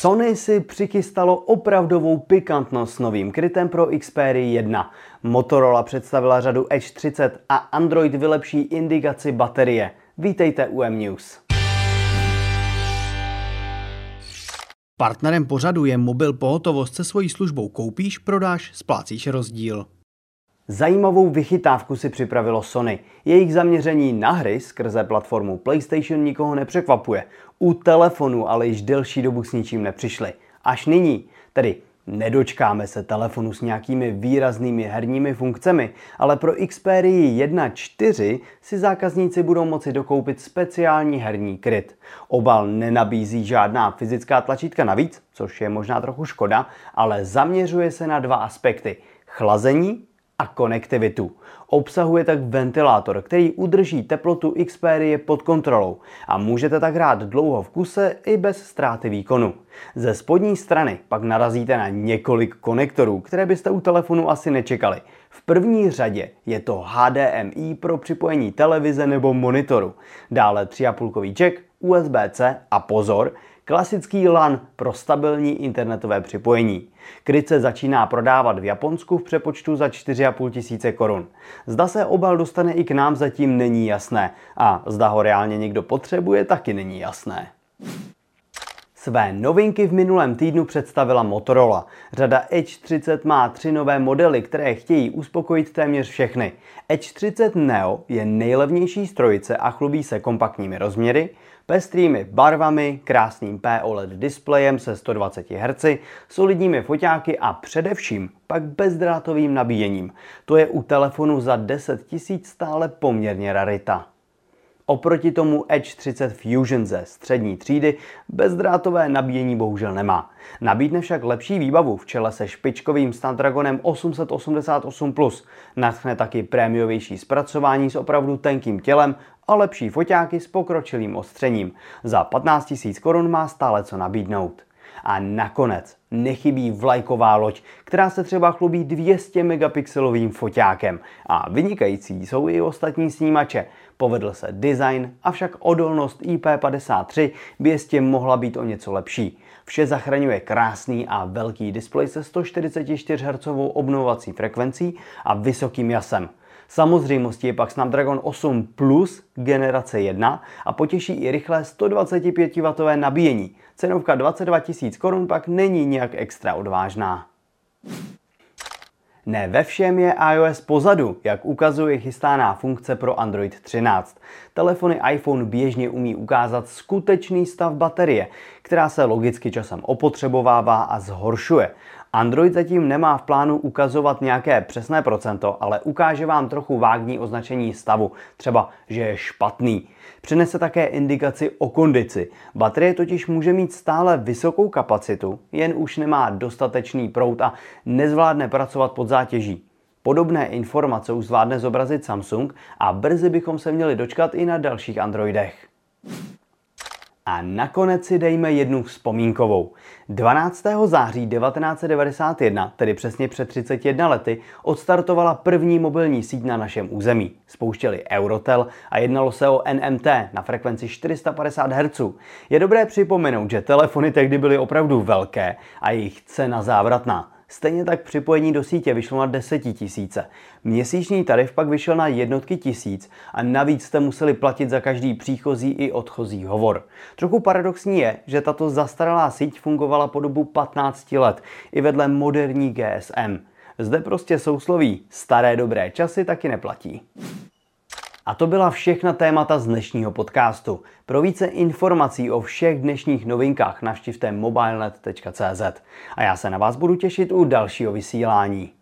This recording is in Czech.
Sony si přichystalo opravdovou pikantnost s novým krytem pro Xperia 1. Motorola představila řadu Edge 30 a Android vylepší indikaci baterie. Vítejte u M-News. Partnerem pořadu je mobil pohotovost se svojí službou koupíš, prodáš, splácíš rozdíl. Zajímavou vychytávku si připravilo Sony. Jejich zaměření na hry skrze platformu PlayStation nikoho nepřekvapuje. U telefonu ale již delší dobu s ničím nepřišli. Až nyní, tedy Nedočkáme se telefonu s nějakými výraznými herními funkcemi, ale pro Xperia 1.4 si zákazníci budou moci dokoupit speciální herní kryt. Obal nenabízí žádná fyzická tlačítka navíc, což je možná trochu škoda, ale zaměřuje se na dva aspekty. Chlazení a konektivitu. Obsahuje tak ventilátor, který udrží teplotu Xperia pod kontrolou a můžete tak hrát dlouho v kuse i bez ztráty výkonu. Ze spodní strany pak narazíte na několik konektorů, které byste u telefonu asi nečekali. V první řadě je to HDMI pro připojení televize nebo monitoru, dále 3,5 jack, USB-C a pozor, Klasický LAN pro stabilní internetové připojení. Kryt se začíná prodávat v Japonsku v přepočtu za 4,5 tisíce korun. Zda se obal dostane i k nám zatím není jasné a zda ho reálně někdo potřebuje taky není jasné. Své novinky v minulém týdnu představila Motorola. Řada Edge 30 má tři nové modely, které chtějí uspokojit téměř všechny. Edge 30 Neo je nejlevnější strojice a chlubí se kompaktními rozměry, pestrými barvami, krásným POLED displejem se 120 Hz, solidními foťáky a především pak bezdrátovým nabíjením. To je u telefonu za 10 000 stále poměrně rarita. Oproti tomu Edge 30 Fusion ze střední třídy bezdrátové nabíjení bohužel nemá. Nabídne však lepší výbavu v čele se špičkovým Snapdragonem 888+. Natchne taky prémiovější zpracování s opravdu tenkým tělem a lepší foťáky s pokročilým ostřením. Za 15 000 korun má stále co nabídnout. A nakonec nechybí vlajková loď, která se třeba chlubí 200 megapixelovým foťákem. A vynikající jsou i ostatní snímače. Povedl se design, avšak odolnost IP53 by jistě mohla být o něco lepší. Vše zachraňuje krásný a velký displej se 144 Hz obnovací frekvencí a vysokým jasem. Samozřejmostí je pak Snapdragon 8 Plus generace 1 a potěší i rychlé 125W nabíjení. Cenovka 22 000 korun pak není nějak extra odvážná. Ne ve všem je iOS pozadu, jak ukazuje chystaná funkce pro Android 13. Telefony iPhone běžně umí ukázat skutečný stav baterie, která se logicky časem opotřebovává a zhoršuje. Android zatím nemá v plánu ukazovat nějaké přesné procento, ale ukáže vám trochu vágní označení stavu, třeba že je špatný. Přinese také indikaci o kondici. Baterie totiž může mít stále vysokou kapacitu, jen už nemá dostatečný prout a nezvládne pracovat pod zátěží. Podobné informace už zvládne zobrazit Samsung a brzy bychom se měli dočkat i na dalších Androidech. A nakonec si dejme jednu vzpomínkovou. 12. září 1991, tedy přesně před 31 lety, odstartovala první mobilní síť na našem území. Spouštěli Eurotel a jednalo se o NMT na frekvenci 450 Hz. Je dobré připomenout, že telefony tehdy byly opravdu velké a jejich cena závratná. Stejně tak připojení do sítě vyšlo na desetitisíce. Měsíční tarif pak vyšel na jednotky tisíc a navíc jste museli platit za každý příchozí i odchozí hovor. Trochu paradoxní je, že tato zastaralá síť fungovala po dobu 15 let i vedle moderní GSM. Zde prostě sousloví staré dobré časy taky neplatí. A to byla všechna témata z dnešního podcastu. Pro více informací o všech dnešních novinkách navštivte mobilenet.cz. A já se na vás budu těšit u dalšího vysílání.